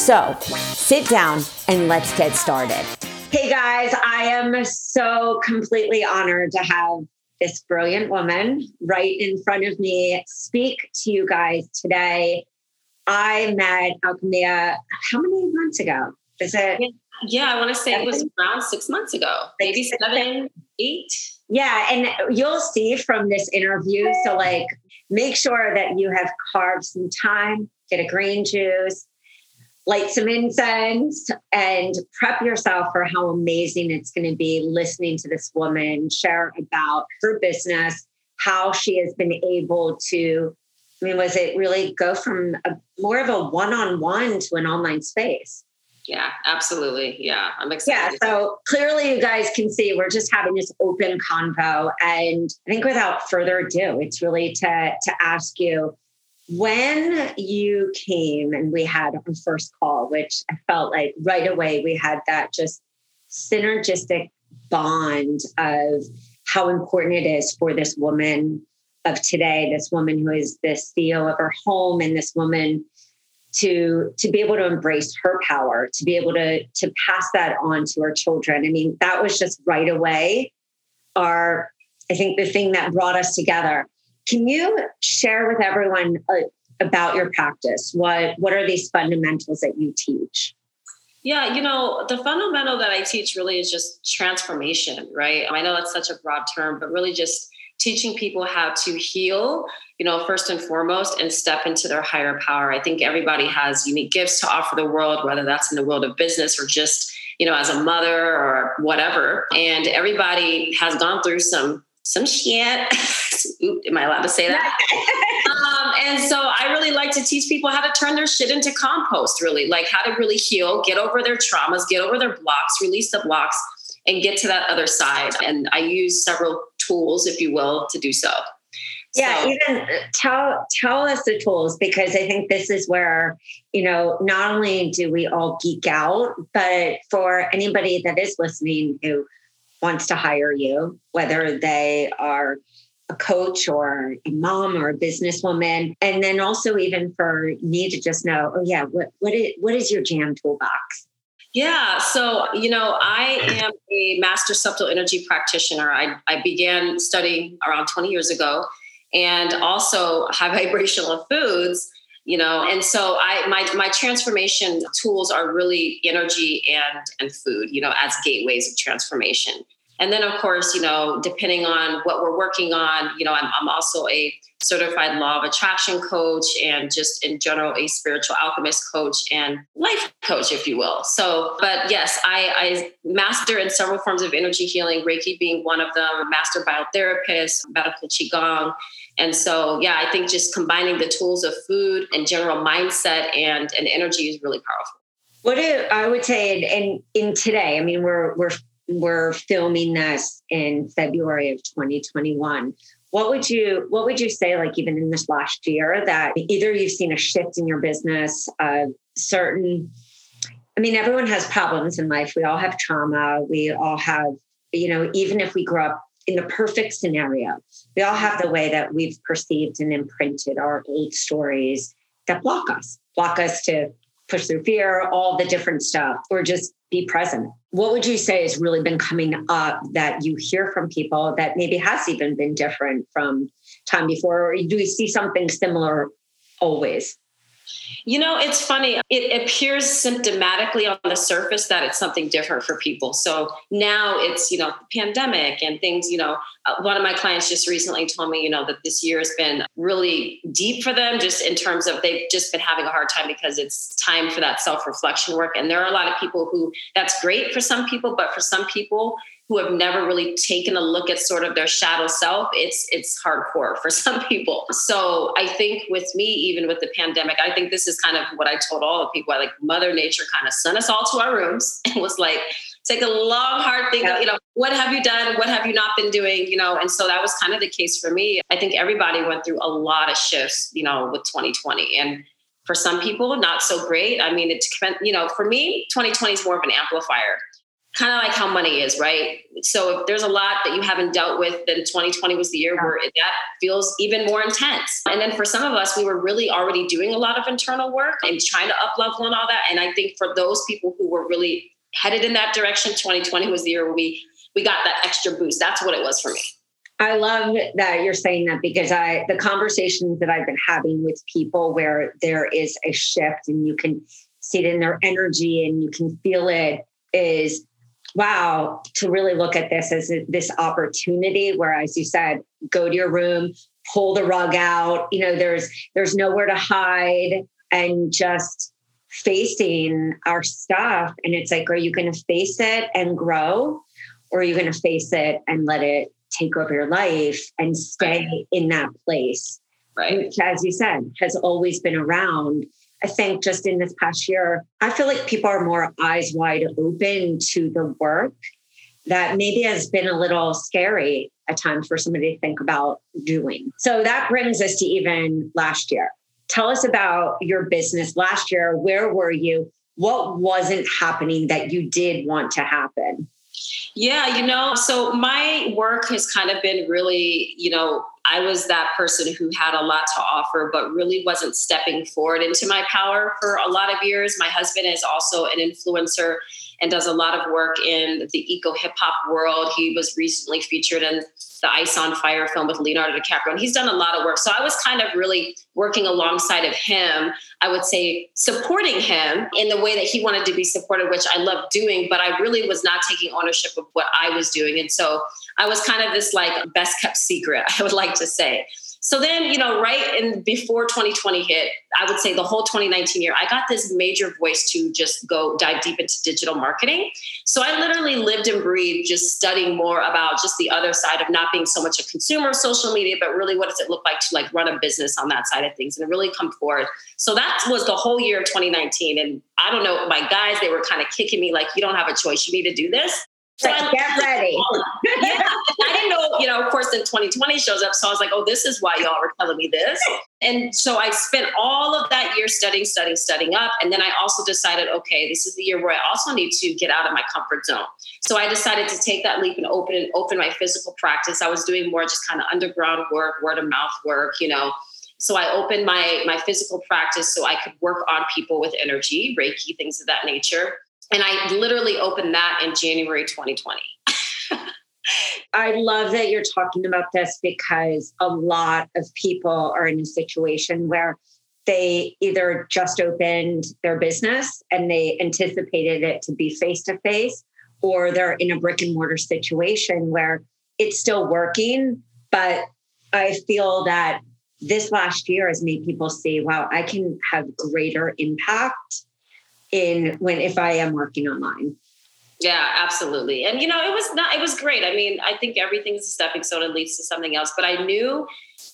So sit down and let's get started. Hey guys, I am so completely honored to have this brilliant woman right in front of me speak to you guys today. I met Alchemia how many months ago? Is it? Yeah, I want to say seven? it was around six months ago, maybe seven, eight. Yeah, and you'll see from this interview. So, like, make sure that you have carved some time, get a green juice, light some incense, and prep yourself for how amazing it's going to be listening to this woman share about her business, how she has been able to. I mean, was it really go from a, more of a one on one to an online space? Yeah, absolutely. Yeah, I'm excited. Yeah, so clearly you guys can see we're just having this open convo. And I think without further ado, it's really to, to ask you when you came and we had our first call, which I felt like right away we had that just synergistic bond of how important it is for this woman of today, this woman who is the CEO of her home and this woman to to be able to embrace her power to be able to to pass that on to our children. I mean that was just right away our i think the thing that brought us together can you share with everyone uh, about your practice what what are these fundamentals that you teach yeah, you know, the fundamental that I teach really is just transformation, right? I know that's such a broad term, but really just teaching people how to heal, you know, first and foremost, and step into their higher power. I think everybody has unique gifts to offer the world, whether that's in the world of business or just, you know, as a mother or whatever. And everybody has gone through some some shit. Oop, am I allowed to say that? um, and so I really like to teach people how to turn their shit into compost, really, like how to really heal, get over their traumas, get over their blocks, release the blocks, and get to that other side. And I use several tools, if you will, to do so. Yeah, so. even tell tell us the tools because I think this is where you know not only do we all geek out, but for anybody that is listening who wants to hire you, whether they are a coach or a mom or a businesswoman, and then also even for me to just know, oh yeah, what what is, what is your jam toolbox? Yeah. So, you know, I am a master subtle energy practitioner. I, I began studying around 20 years ago and also high vibrational foods, you know, and so I my my transformation tools are really energy and and food, you know, as gateways of transformation. And then of course, you know, depending on what we're working on, you know, I'm, I'm also a certified law of attraction coach and just in general a spiritual alchemist coach and life coach if you will. So but yes i, I master in several forms of energy healing reiki being one of them master biotherapist medical qigong. And so yeah i think just combining the tools of food and general mindset and, and energy is really powerful. What i would say in in today i mean we're we're we're filming this in february of 2021 what would you what would you say like even in this last year that either you've seen a shift in your business uh, certain i mean everyone has problems in life. We all have trauma. We all have you know even if we grew up in the perfect scenario we all have the way that we've perceived and imprinted our old stories that block us block us to push through fear all the different stuff or just be present. What would you say has really been coming up that you hear from people that maybe has even been different from time before? Or do you see something similar always? You know, it's funny. It appears symptomatically on the surface that it's something different for people. So now it's, you know, the pandemic and things, you know, uh, one of my clients just recently told me, you know, that this year has been really deep for them, just in terms of they've just been having a hard time because it's time for that self reflection work. And there are a lot of people who that's great for some people, but for some people, who have never really taken a look at sort of their shadow self, it's it's hardcore for some people. So I think with me, even with the pandemic, I think this is kind of what I told all the people. I like Mother Nature kind of sent us all to our rooms and was like, take a long, hard think. Yeah. You know, what have you done? What have you not been doing? You know, and so that was kind of the case for me. I think everybody went through a lot of shifts. You know, with 2020 and for some people not so great i mean it you know for me 2020 is more of an amplifier kind of like how money is, right? So if there's a lot that you haven't dealt with, then 2020 was the year yeah. where that feels even more intense. And then for some of us, we were really already doing a lot of internal work and trying to up level and all that. And I think for those people who were really headed in that direction, 2020 was the year where we we got that extra boost. That's what it was for me. I love that you're saying that because I the conversations that I've been having with people where there is a shift and you can see it in their energy and you can feel it is wow, to really look at this as this opportunity where, as you said, go to your room, pull the rug out. You know, there's there's nowhere to hide, and just facing our stuff. And it's like, are you going to face it and grow, or are you going to face it and let it take over your life and stay in that place? Right. Which, as you said, has always been around I think just in this past year, I feel like people are more eyes wide open to the work that maybe has been a little scary at times for somebody to think about doing. So that brings us to even last year. Tell us about your business last year. Where were you? What wasn't happening that you did want to happen? Yeah, you know, so my work has kind of been really, you know, I was that person who had a lot to offer, but really wasn't stepping forward into my power for a lot of years. My husband is also an influencer and does a lot of work in the eco hip hop world. He was recently featured in the Ice on Fire film with Leonardo DiCaprio. And he's done a lot of work. So I was kind of really working alongside of him, I would say supporting him in the way that he wanted to be supported, which I love doing, but I really was not taking ownership of what I was doing. And so I was kind of this like best kept secret, I would like to say. So then, you know, right in before 2020 hit, I would say the whole 2019 year, I got this major voice to just go dive deep into digital marketing. So I literally lived and breathed just studying more about just the other side of not being so much a consumer of social media, but really what does it look like to like run a business on that side of things and really come forward. So that was the whole year of 2019. And I don't know, my guys, they were kind of kicking me like, you don't have a choice. You need to do this. So like, get ready. yeah, I didn't know, you know, of course, then 2020 shows up. So I was like, oh, this is why y'all were telling me this. And so I spent all of that year studying, studying, studying up. And then I also decided, okay, this is the year where I also need to get out of my comfort zone. So I decided to take that leap and open and open my physical practice. I was doing more just kind of underground work, word of mouth work, you know. So I opened my my physical practice so I could work on people with energy, Reiki, things of that nature. And I literally opened that in January 2020. I love that you're talking about this because a lot of people are in a situation where they either just opened their business and they anticipated it to be face to face, or they're in a brick and mortar situation where it's still working. But I feel that this last year has made people see, wow, I can have greater impact in when if I am working online. Yeah, absolutely. And you know, it was not it was great. I mean, I think everything is a stepping stone and leads to something else. But I knew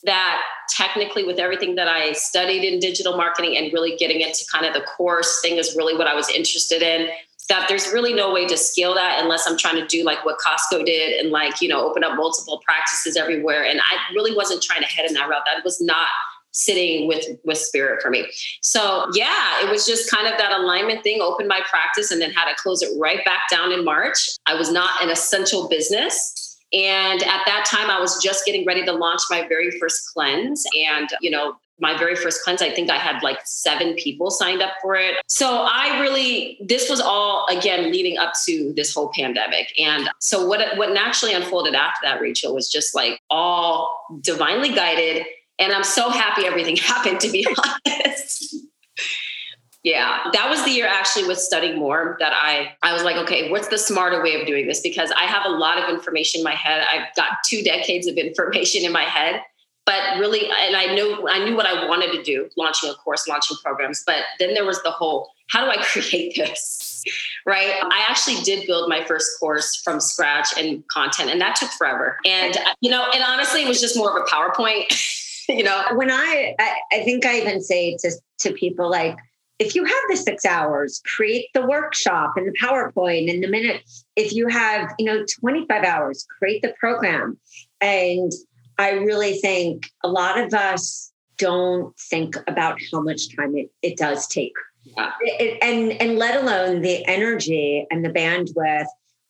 that technically with everything that I studied in digital marketing and really getting into kind of the course thing is really what I was interested in. That there's really no way to scale that unless I'm trying to do like what Costco did and like, you know, open up multiple practices everywhere. And I really wasn't trying to head in that route. That was not sitting with with spirit for me so yeah it was just kind of that alignment thing opened my practice and then had to close it right back down in march i was not an essential business and at that time i was just getting ready to launch my very first cleanse and you know my very first cleanse, I think I had like seven people signed up for it. So I really, this was all again leading up to this whole pandemic. And so what what naturally unfolded after that, Rachel, was just like all divinely guided and I'm so happy everything happened, to be honest. Yeah, that was the year actually with studying more that I I was like, okay, what's the smarter way of doing this? Because I have a lot of information in my head. I've got two decades of information in my head, but really, and I know I knew what I wanted to do, launching a course, launching programs. But then there was the whole, how do I create this? right? I actually did build my first course from scratch and content, and that took forever. And you know, and honestly, it was just more of a PowerPoint. you know, when I, I I think I even say to to people like if you have the six hours, create the workshop and the PowerPoint in the minute. If you have, you know, 25 hours, create the program. And I really think a lot of us don't think about how much time it, it does take. Yeah. It, and and let alone the energy and the bandwidth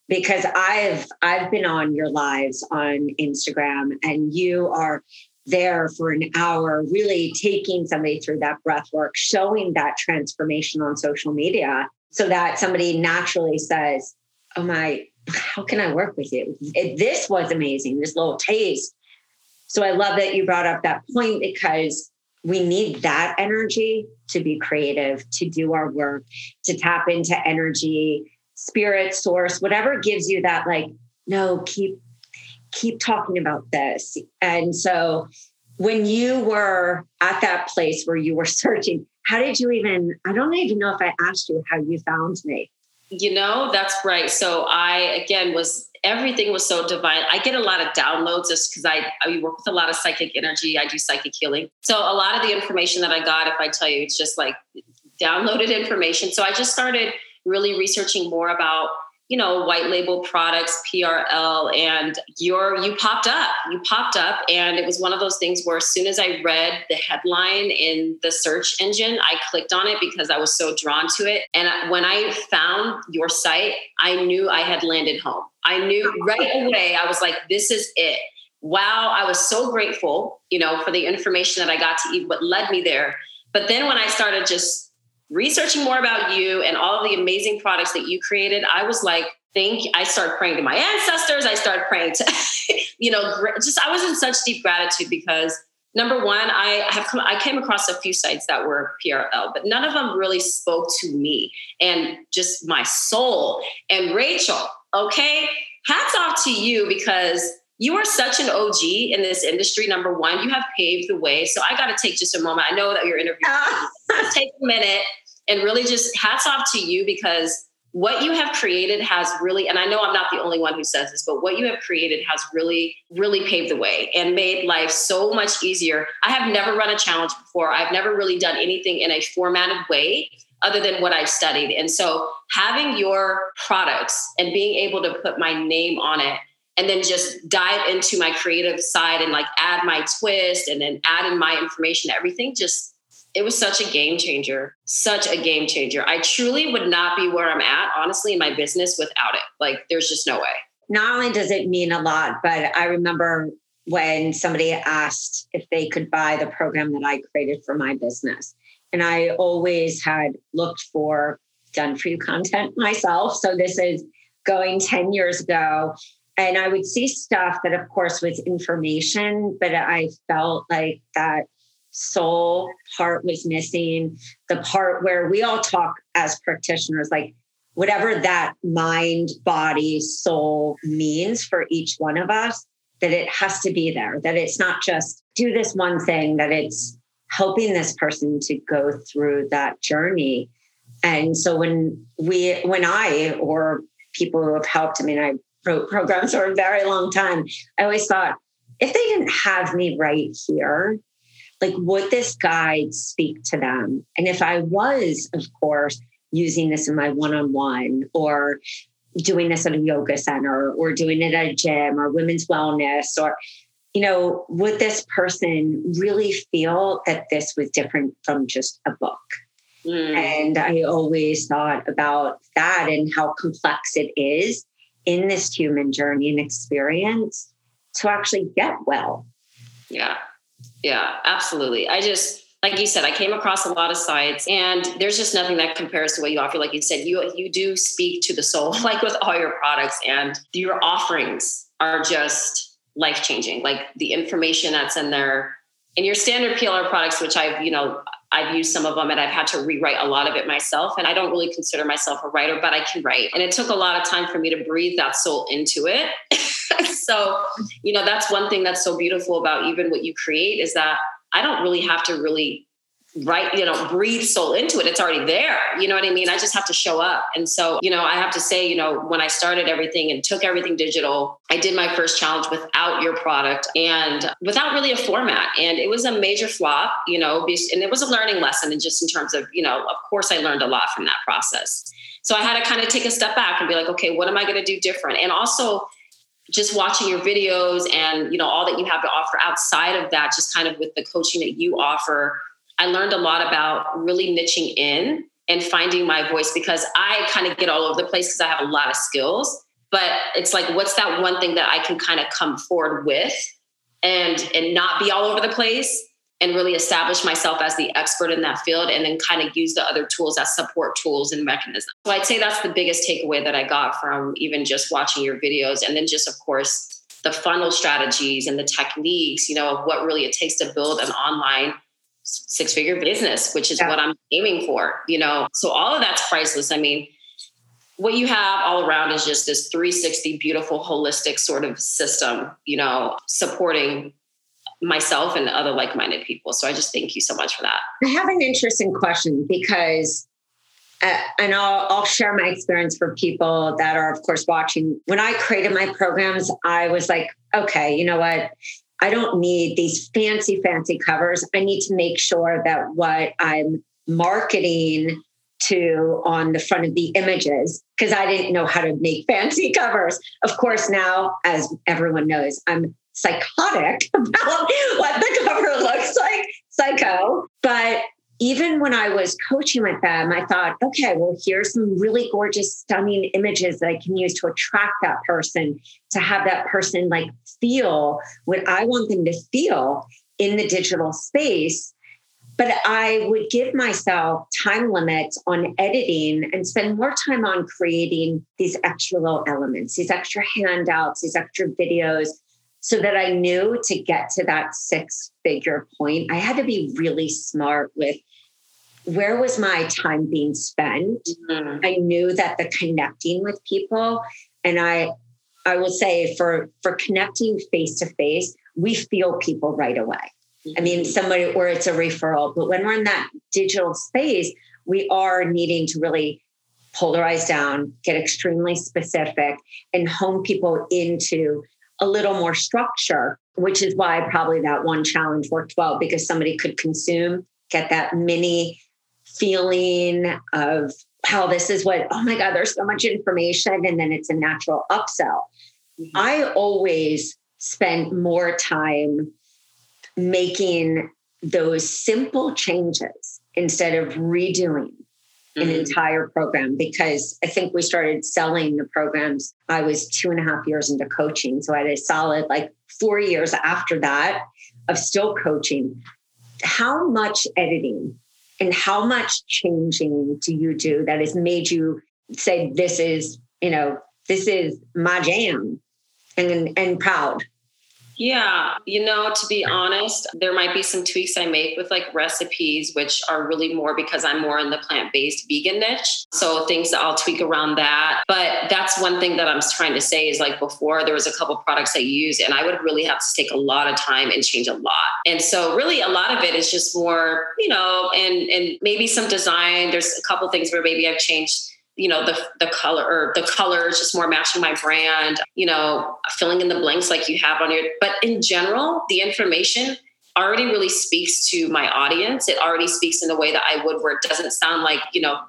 because I've I've been on your lives on Instagram and you are there for an hour, really taking somebody through that breath work, showing that transformation on social media so that somebody naturally says, Oh my, how can I work with you? It, this was amazing, this little taste. So I love that you brought up that point because we need that energy to be creative, to do our work, to tap into energy, spirit, source, whatever gives you that, like, no, keep keep talking about this. And so when you were at that place where you were searching, how did you even, I don't even know if I asked you how you found me. You know, that's right. So I, again, was everything was so divine. I get a lot of downloads just because I, I work with a lot of psychic energy. I do psychic healing. So a lot of the information that I got, if I tell you, it's just like downloaded information. So I just started really researching more about you know, white label products, PRL, and your you popped up. You popped up, and it was one of those things where as soon as I read the headline in the search engine, I clicked on it because I was so drawn to it. And when I found your site, I knew I had landed home. I knew right away. I was like, "This is it." Wow, I was so grateful, you know, for the information that I got to eat, what led me there. But then when I started just researching more about you and all the amazing products that you created, I was like, think I start praying to my ancestors. I start praying to, you know, just I was in such deep gratitude because number one, I have come, I came across a few sites that were PRL, but none of them really spoke to me and just my soul. And Rachel, okay, hats off to you because you are such an OG in this industry. Number one, you have paved the way. So I got to take just a moment. I know that you're interviewing. Ah. take a minute and really just hats off to you because what you have created has really, and I know I'm not the only one who says this, but what you have created has really, really paved the way and made life so much easier. I have never run a challenge before. I've never really done anything in a formatted way other than what I've studied. And so having your products and being able to put my name on it and then just dive into my creative side and like add my twist and then add in my information, everything just it was such a game changer, such a game changer. I truly would not be where I'm at, honestly, in my business without it. Like, there's just no way. Not only does it mean a lot, but I remember when somebody asked if they could buy the program that I created for my business. And I always had looked for done for you content myself. So this is going 10 years ago. And I would see stuff that, of course, was information, but I felt like that soul part was missing. The part where we all talk as practitioners, like whatever that mind, body, soul means for each one of us, that it has to be there, that it's not just do this one thing, that it's helping this person to go through that journey. And so when we, when I, or people who have helped, I mean, I programs for a very long time. I always thought, if they didn't have me right here, like would this guide speak to them? And if I was, of course, using this in my one-on-one or doing this at a yoga center or doing it at a gym or women's wellness or you know would this person really feel that this was different from just a book mm. and i always thought about that and how complex it is in this human journey and experience to actually get well. Yeah. Yeah, absolutely. I just, like you said, I came across a lot of sites and there's just nothing that compares to what you offer. Like you said, you you do speak to the soul, like with all your products and your offerings are just life changing. Like the information that's in there in your standard PLR products, which I've, you know, I've used some of them and I've had to rewrite a lot of it myself. And I don't really consider myself a writer, but I can write. And it took a lot of time for me to breathe that soul into it. so, you know, that's one thing that's so beautiful about even what you create is that I don't really have to really right you know breathe soul into it it's already there you know what i mean? I just have to show up. And so you know i have to say you know when i started everything and took everything digital i did my first challenge without your product and without really a format. And it was a major flop you know and it was a learning lesson and just in terms of you know of course i learned a lot from that process. So i had to kind of take a step back and be like okay what am i going to do different? And also just watching your videos and you know all that you have to offer outside of that just kind of with the coaching that you offer I learned a lot about really niching in and finding my voice because I kind of get all over the place because I have a lot of skills. But it's like, what's that one thing that I can kind of come forward with and and not be all over the place and really establish myself as the expert in that field and then kind of use the other tools as support tools and mechanisms. So I'd say that's the biggest takeaway that I got from even just watching your videos. And then just of course the funnel strategies and the techniques, you know, of what really it takes to build an online six figure business, which is yeah. what I'm aiming for, you know? So all of that's priceless. I mean, what you have all around is just this 360 beautiful holistic sort of system, you know, supporting myself and other like-minded people. So I just thank you so much for that. I have an interesting question because uh, and I'll, I'll share my experience for people that are, of course, watching. When I created my programs, I was like, okay, you know what? I don't need these fancy, fancy covers. I need to make sure that what I'm marketing to on the front of the images, because I didn't know how to make fancy covers. Of course, now, as everyone knows, I'm psychotic about what the cover looks like, psycho. But even when I was coaching with them, I thought, okay, well, here's some really gorgeous, stunning images that I can use to attract that person, to have that person like feel what I want them to feel in the digital space. But I would give myself time limits on editing and spend more time on creating these extra little elements, these extra handouts, these extra videos, so that I knew to get to that six figure point, I had to be really smart with where was my time being spent. Mm-hmm. I knew that the connecting with people, and I, I will say for for connecting face to face, we feel people right away. I mean, mm-hmm. somebody or it's a referral, but when we're in that digital space, we are needing to really polarize down, get extremely specific, and hone people into a little more structure, which is why probably that one challenge worked well because somebody could consume, get that mini feeling of how this is what, oh my God, there's so much information. And then it's a natural upsell. Mm-hmm. I always spend more time making those simple changes instead of redoing an mm-hmm. entire program because I think we started selling the programs. I was two and a half years into coaching. So I had a solid like four years after that of still coaching. How much editing and how much changing do you do that has made you say this is you know this is my jam and and proud yeah, you know, to be honest, there might be some tweaks I make with like recipes, which are really more because I'm more in the plant based vegan niche. So things that I'll tweak around that. But that's one thing that I'm trying to say is like before there was a couple products I used and I would really have to take a lot of time and change a lot. And so really a lot of it is just more, you know, and and maybe some design. There's a couple things where maybe I've changed you know the the color or the colors just more matching my brand you know filling in the blanks like you have on your but in general the information already really speaks to my audience. It already speaks in a way that i would where it doesn't sound like you know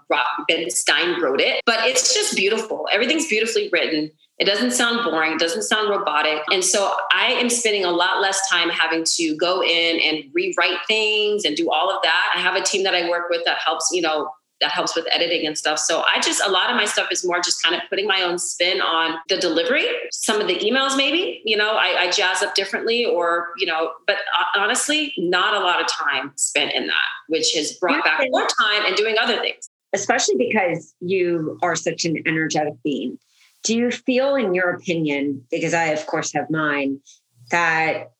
ben stein wrote it but it's just beautiful. Everything's beautifully written. It doesn't sound boring. It doesn't sound robotic. And so i am spending a lot less time having to go in and rewrite things and do all of that. I have a team that i work with that helps you know that helps with editing and stuff. So I just, a lot of my stuff is more just kind of putting my own spin on the delivery. Some of the emails, maybe, you know, I, I jazz up differently or, you know, but honestly, not a lot of time spent in that, which has brought back more time and doing other things. Especially because you are such an energetic being. Do you feel, in your opinion, because I, of course, have mine, that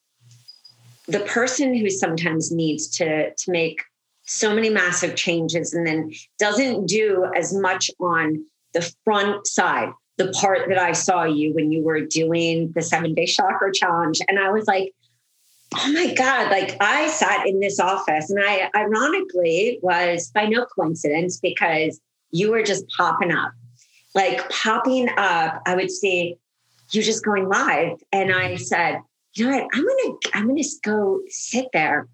the person who sometimes needs to, to make so many massive changes and then doesn't do as much on the front side, the part that I saw you when you were doing the seven day chakra challenge. And I was like, oh my God, like I sat in this office and I ironically was by no coincidence because you were just popping up, like popping up. I would see you just going live. And I said, you know what? I'm to, I'm to go sit there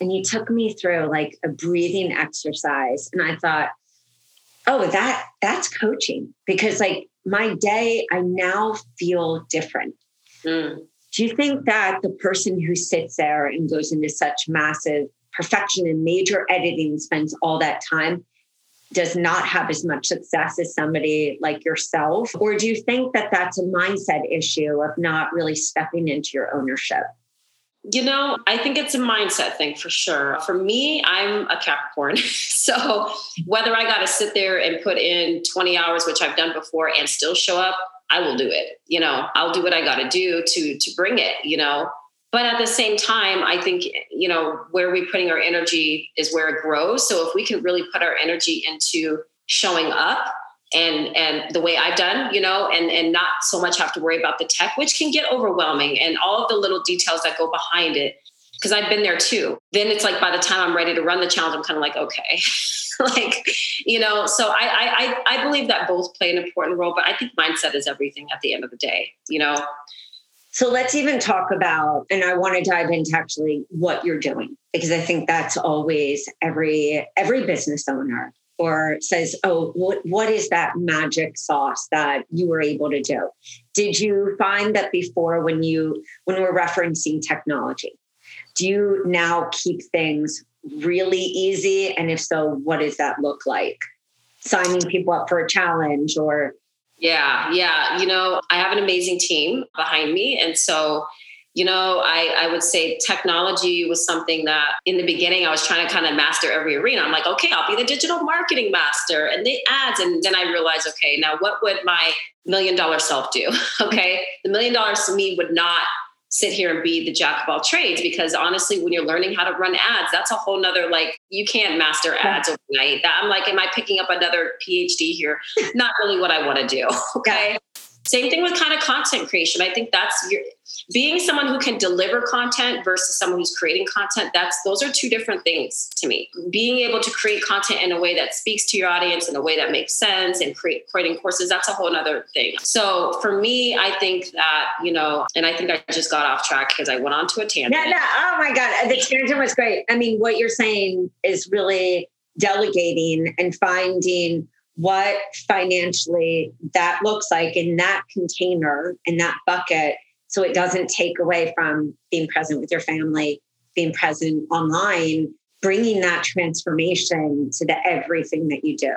and you took me through like a breathing exercise. And i thought oh that that's coaching. Because like my day i now feel different. Mm. do you think that the person who sits there and goes into such massive perfection and major editing spends all that time does not have as much success as somebody like yourself? Or do you think that that's a mindset issue of not really stepping into your ownership you know, I think it's a mindset thing for sure. For me, I'm a Capricorn. so whether I got to sit there and put in 20 hours, which I've done before, and still show up, I will do it. You know, I'll do what I got to do to to bring it, you know. But at the same time, I think, you know, where we're putting our energy is where it grows. So if we can really put our energy into showing up and and the way I've done, you know, and and not so much have to worry about the tech, which can get overwhelming and all of the little details that go behind it. Because I've been there too. Then it's like by the time I'm ready to run the challenge, I'm kind of like, okay, like, you know. So I I I believe that both play an important role, but I think mindset is everything at the end of the day, you know. So let's even talk about, and I want to dive into actually what you're doing because I think that's always every every business owner or says, "Oh, what what is that magic sauce that you were able to do?" Did you find that before when you when we're referencing technology, do you now keep things really easy? And if so, what does that look like? Signing people up for a challenge or yeah, yeah. You know, I have an amazing team behind me. And so you know, I, I would say technology was something that in the beginning I was trying to kind of master every arena. I'm like, okay, I'll be the digital marketing master and the ads. And then I realized, okay, now what would my million dollar self do? okay. The million dollars to me would not sit here and be the jack of all trades because honestly when you're learning how to run ads that's a whole nother like you can't master ads overnight that i'm like am i picking up another phd here not really what i want to do okay same thing with kind of content creation. I think that's your being someone who can deliver content versus someone who's creating content that's those are two different things to me. Being able to create content in a way that speaks to your audience in a way that makes sense and create creating courses that's a whole other thing. So for me i think that you know and i think i just got off track because i went on to a tangent. No, no, oh my god the tangent was great. I mean what you're saying is really delegating and finding what financially that looks like in that container in that bucket so it doesn't take away from being present with your family, being present online, bringing that transformation to the everything that you do.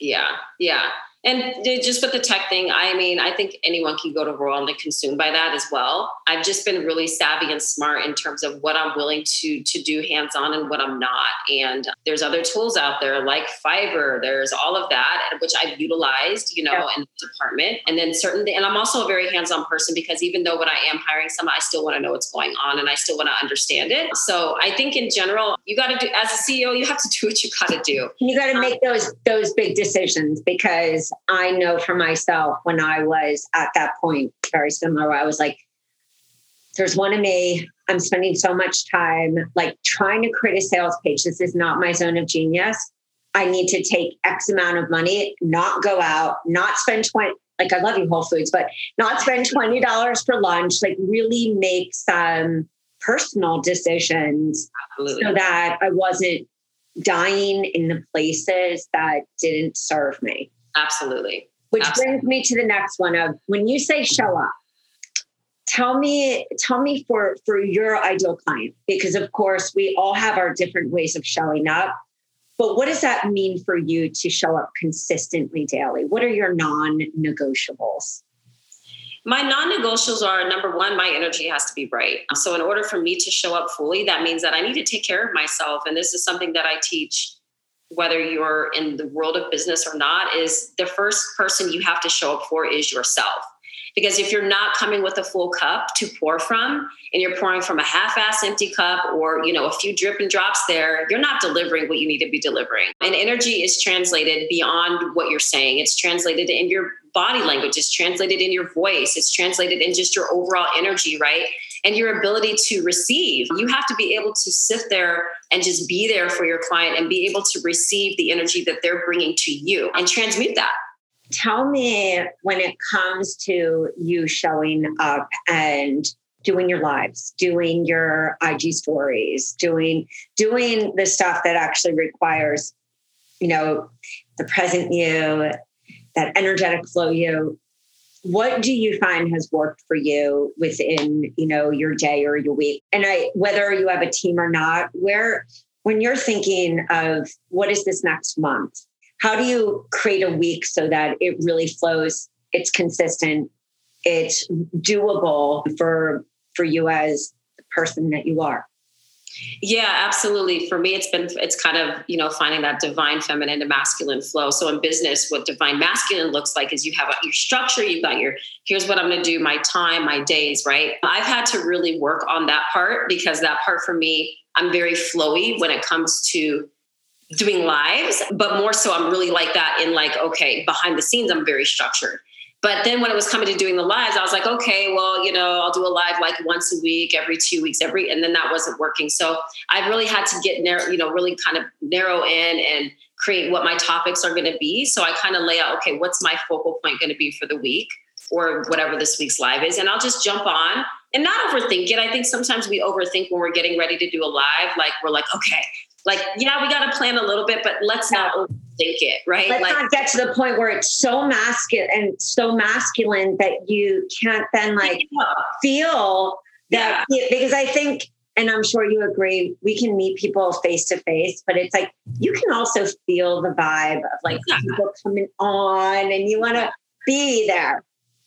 Yeah, yeah. And just with the tech thing, I mean, I think anyone can go to Royal and consumed by that as well. I've just been really savvy and smart in terms of what I'm willing to to do hands on and what I'm not. And there's other tools out there like Fiverr. There's all of that, which I've utilized, you know, yeah. in the department. And then certain, and I'm also a very hands on person because even though when I am hiring someone, I still want to know what's going on and I still want to understand it. So I think in general, you got to do as a CEO, you have to do what you got to do. You got to make those those big decisions because I know for myself when I was at that point, very similar, I was like, there's one of me. I'm spending so much time like trying to create a sales page. This is not my zone of genius. I need to take X amount of money, not go out, not spend 20, like I love you, Whole Foods, but not spend $20 for lunch, like really make some personal decisions Absolutely. so that I wasn't dying in the places that didn't serve me. Absolutely. Which Absolutely. brings me to the next one of when you say show up, tell me tell me for for your ideal client because of course we all have our different ways of showing up but what does that mean for you to show up consistently daily what are your non-negotiables my non-negotiables are number one my energy has to be bright so in order for me to show up fully that means that i need to take care of myself and this is something that i teach whether you're in the world of business or not is the first person you have to show up for is yourself Because if you're not coming with a full cup to pour from, and you're pouring from a half-ass empty cup or you know a few drip and drops there, you're not delivering what you need to be delivering. And energy is translated beyond what you're saying. It's translated in your body language, it's translated in your voice, it's translated in just your overall energy, right? And your ability to receive. You have to be able to sit there and just be there for your client and be able to receive the energy that they're bringing to you and transmute that tell me when it comes to you showing up and doing your lives doing your ig stories doing doing the stuff that actually requires you know the present you that energetic flow you what do you find has worked for you within you know your day or your week? And i whether you have a team or not where when you're thinking of what is this next month how do you create a week so that it really flows it's consistent it's doable for for you as the person that you are yeah absolutely. For me it's been it's kind of you know finding that divine feminine to masculine flow. So in business what divine masculine looks like is you have your structure you've got your here's what i'm going to do my time my days right? I've had to really work on that part because that part for me i'm very flowy when it comes to doing lives, but more so I'm really like that in like, okay, behind the scenes, I'm very structured. But then when it was coming to doing the lives, I was like, okay, well, you know, I'll do a live like once a week, every two weeks, every, and then that wasn't working. So I really had to get narrow, you know, really kind of narrow in and create what my topics are going to be. So I kind of lay out, okay, what's my focal point going to be for the week or whatever this week's live is. And I'll just jump on and not overthink it. I think sometimes we overthink when we're getting ready to do a live. Like we're like, okay, like yeah we got to plan a little bit but let's not overthink it right let's like, not get to the point where it's so masculine and so masculine that you can't then like yeah. feel that yeah. because i think and i'm sure you agree we can meet people face to face but it's like you can also feel the vibe of like yeah. people coming on and you want to be there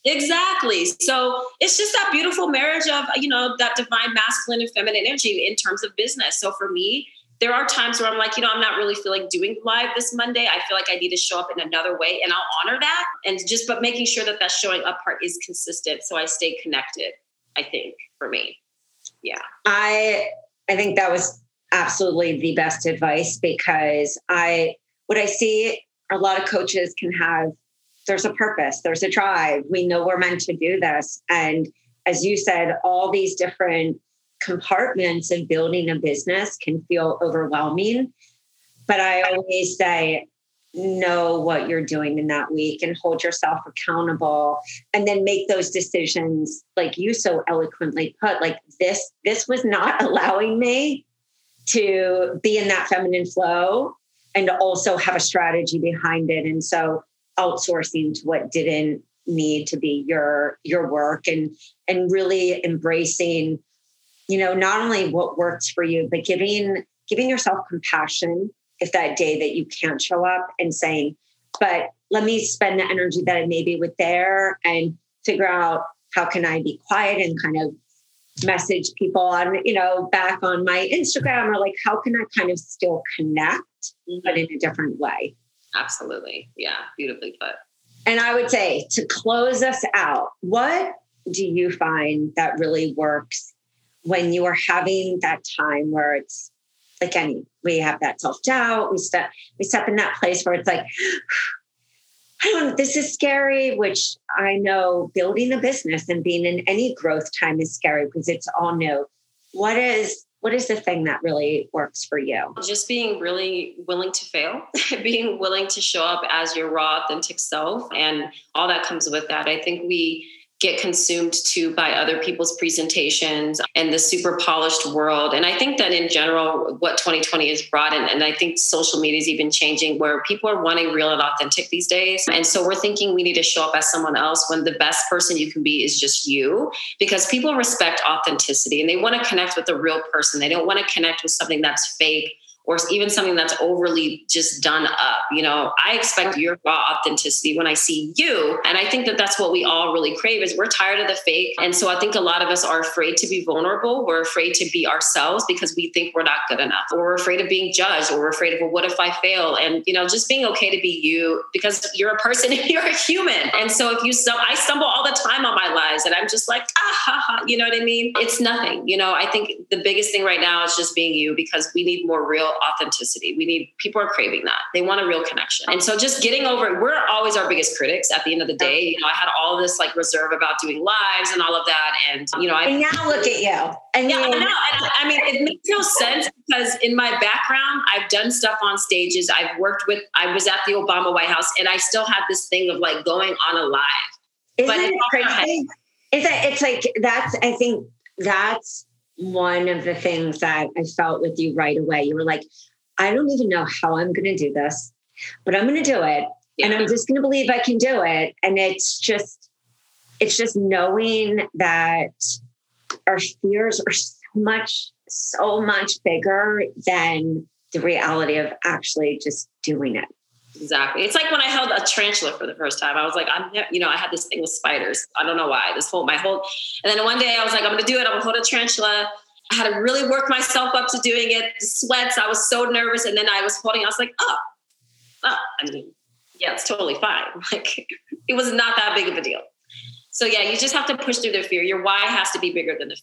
Exactly. So it's just that beautiful marriage of, you know, that divine masculine and feminine energy in terms of business. So for me, there are times where I'm like, you know, I'm not really feeling doing live this Monday. I feel like I need to show up in another way and I'll honor that. And just, but making sure that that showing up part is consistent. So I stay connected, I think for me. Yeah. I, I think that was absolutely the best advice because I, what I see a lot of coaches can have, there's a purpose, there's a drive. We know we're meant to do this. And as you said, all these different compartments of building a business can feel overwhelming. But I always say, know what you're doing in that week and hold yourself accountable and then make those decisions like you so eloquently put like this this was not allowing me to be in that feminine flow and also have a strategy behind it and so outsourcing to what didn't need to be your your work and and really embracing you know not only what works for you but giving giving yourself compassion if that day that you can't show up and saying but let me spend the energy that i maybe with there and figure out how can i be quiet and kind of message people on you know back on my instagram or like how can i kind of still connect mm-hmm. but in a different way. Absolutely. Yeah beautifully put. And i would say to close us out what do you find that really works when you are having that time where it's like any we have that self-doubt we step we step in that place where it's like I don't know this is scary, which I know building a business and being in any growth time is scary because it's all new. What is what is the thing that really works for you? Just being really willing to fail, being willing to show up as your raw, authentic self, and all that comes with that. I think we get consumed to by other people's presentations and the super polished world. And I think that in general, what 2020 has brought, and, and I think social media is even changing where people are wanting real and authentic these days. And so we're thinking we need to show up as someone else when the best person you can be is just you, because people respect authenticity and they want to connect with a real person. They don't want to connect with something that's fake or even something that's overly just done up. You know, I expect your raw authenticity when I see you. And I think that that's what we all really crave is we're tired of the fake. And so I think a lot of us are afraid to be vulnerable. We're afraid to be ourselves because we think we're not good enough. Or we're afraid of being judged or we're afraid of, well, what if I fail? And, you know, just being okay to be you because you're a person and you're a human. And so if you, stum- I stumble all the time on my lives and I'm just like, ah, ha, ha, you know what I mean? It's nothing. You know, I think the biggest thing right now is just being you because we need more real authenticity. We need people are craving that. They want a real connection. And so just getting over we're always our biggest critics at the end of the day. You know, I had all this like reserve about doing lives and all of that. And you know, I and now look at you. And yeah, I know. And, I mean, it makes no sense because in my background, I've done stuff on stages. I've worked with I was at the Obama White House and I still had this thing of like going on a live. Isn't but it crazy? Is it it's like that's I think that's one of the things that I felt with you right away. You were like, I don't even know how I'm going to do this, but I'm going to do it. Yeah. And I'm just going to believe I can do it. And it's just, it's just knowing that our fears are so much, so much bigger than the reality of actually just doing it. Exactly. It's like when I held a tarantula for the first time. I was like, I'm, you know, I had this thing with spiders. I don't know why. This whole, my whole, and then one day I was like, I'm going to do it. I'm going to hold a tarantula. I had to really work myself up to doing it. The sweats. I was so nervous. And then I was holding, I was like, oh, oh, I mean, yeah, it's totally fine. Like it was not that big of a deal. So yeah, you just have to push through the fear. Your why has to be bigger than the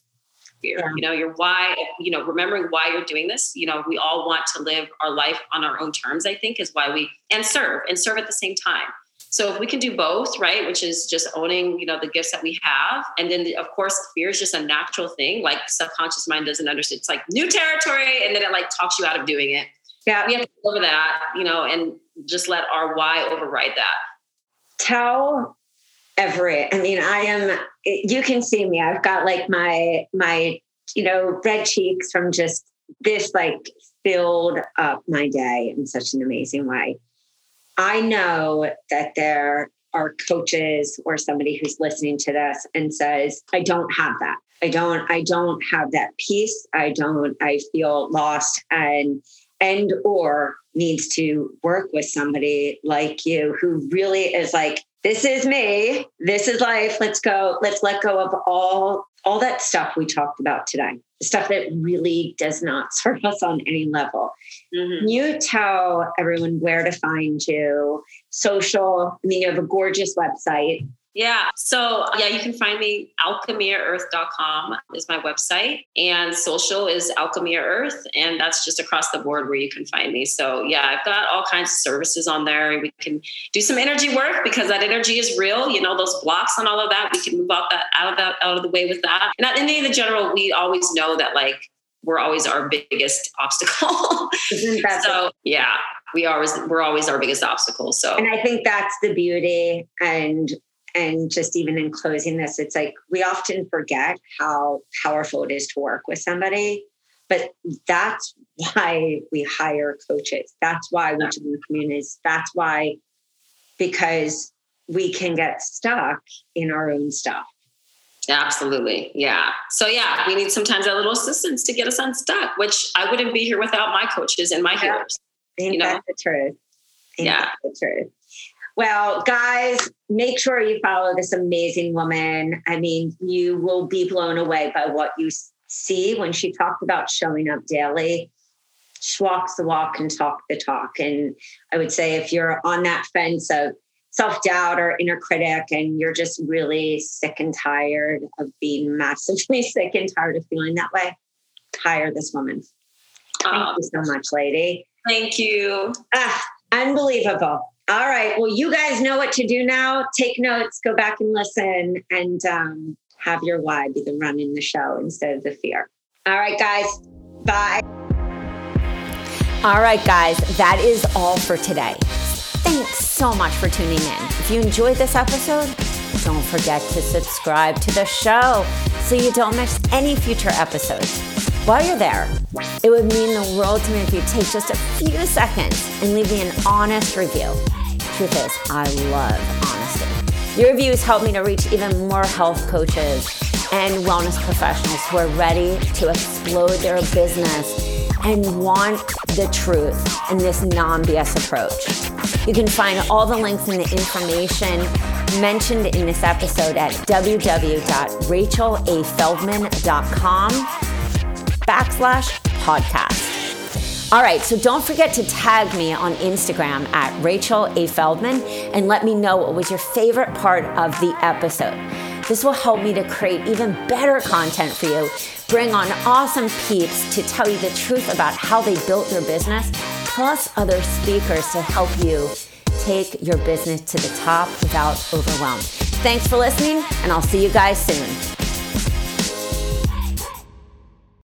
fear. You know, your why, you know, remembering why you're doing this. You know, we all want to live our life on our own terms, I think, is why we and serve and serve at the same time. So if we can do both, right, which is just owning, you know, the gifts that we have, and then the, of course fear is just a natural thing. Like subconscious mind doesn't understand. It's like new territory, and then it like talks you out of doing it. Yeah, we have to over that, you know, and just let our why override that. Tell Everett. I mean, I am, you can see me. I've got like my, my, you know, red cheeks from just this like filled up my day in such an amazing way. I know that there are coaches or somebody who's listening to this and says, I don't have that. I don't, I don't have that peace. I don't, I feel lost and, and, or needs to work with somebody like you who really is like, this is me. This is life. Let's go. Let's let go of all all that stuff we talked about today. Stuff that really does not serve us on any level. Mm-hmm. you tell everyone where to find you. Social i mean you have a gorgeous website yeah. So, yeah, you can find me alchemiaearth.com is my website and social is alchemia earth and that's just across the board where you can find me. So, yeah, I've got all kinds of services on there. We can do some energy work because that energy is real, you know, those blocks and all of that. We can move out that out of that out of the way with that. And in the, the general, we always know that like we're always our biggest obstacle. Mm-hmm, so, yeah, we always we're always our biggest obstacle. So, and I think that's the beauty and and just even in closing this it's like we often forget how powerful it is to work with somebody but that's why we hire coaches. That's why we do communities. That's why because we can get stuck in our own stuff. Absolutely yeah. So yeah we need sometimes a little assistance to get us unstuck which i wouldn't be here without my coaches and my healers you know? the truth? Ain't yeah. the truth well, guys, make sure you follow this amazing woman. I mean, you will be blown away by what you see when she talked about showing up daily. She walks the walk and talk the talk. And I would say if you're on that fence of self doubt or inner critic and you're just really sick and tired of being massively sick and tired of feeling that way, hire this woman. Thank um, you so much, lady. Thank you. Ah, unbelievable. All right. Well, you guys know what to do now. Take notes, go back and listen, and um, have your why be the run in the show instead of the fear. All right, guys. Bye. All right, guys. That is all for today. Thanks so much for tuning in. If you enjoyed this episode, don't forget to subscribe to the show so you don't miss any future episodes. While you're there, it would mean the world to me if you take just a few seconds and leave me an honest review truth is, I love honesty. Your reviews help me to reach even more health coaches and wellness professionals who are ready to explode their business and want the truth in this non BS approach. You can find all the links and the information mentioned in this episode at www.rachelafeldman.com backslash podcast. All right, so don't forget to tag me on Instagram at Rachel A. Feldman and let me know what was your favorite part of the episode. This will help me to create even better content for you, bring on awesome peeps to tell you the truth about how they built their business, plus other speakers to help you take your business to the top without overwhelm. Thanks for listening, and I'll see you guys soon.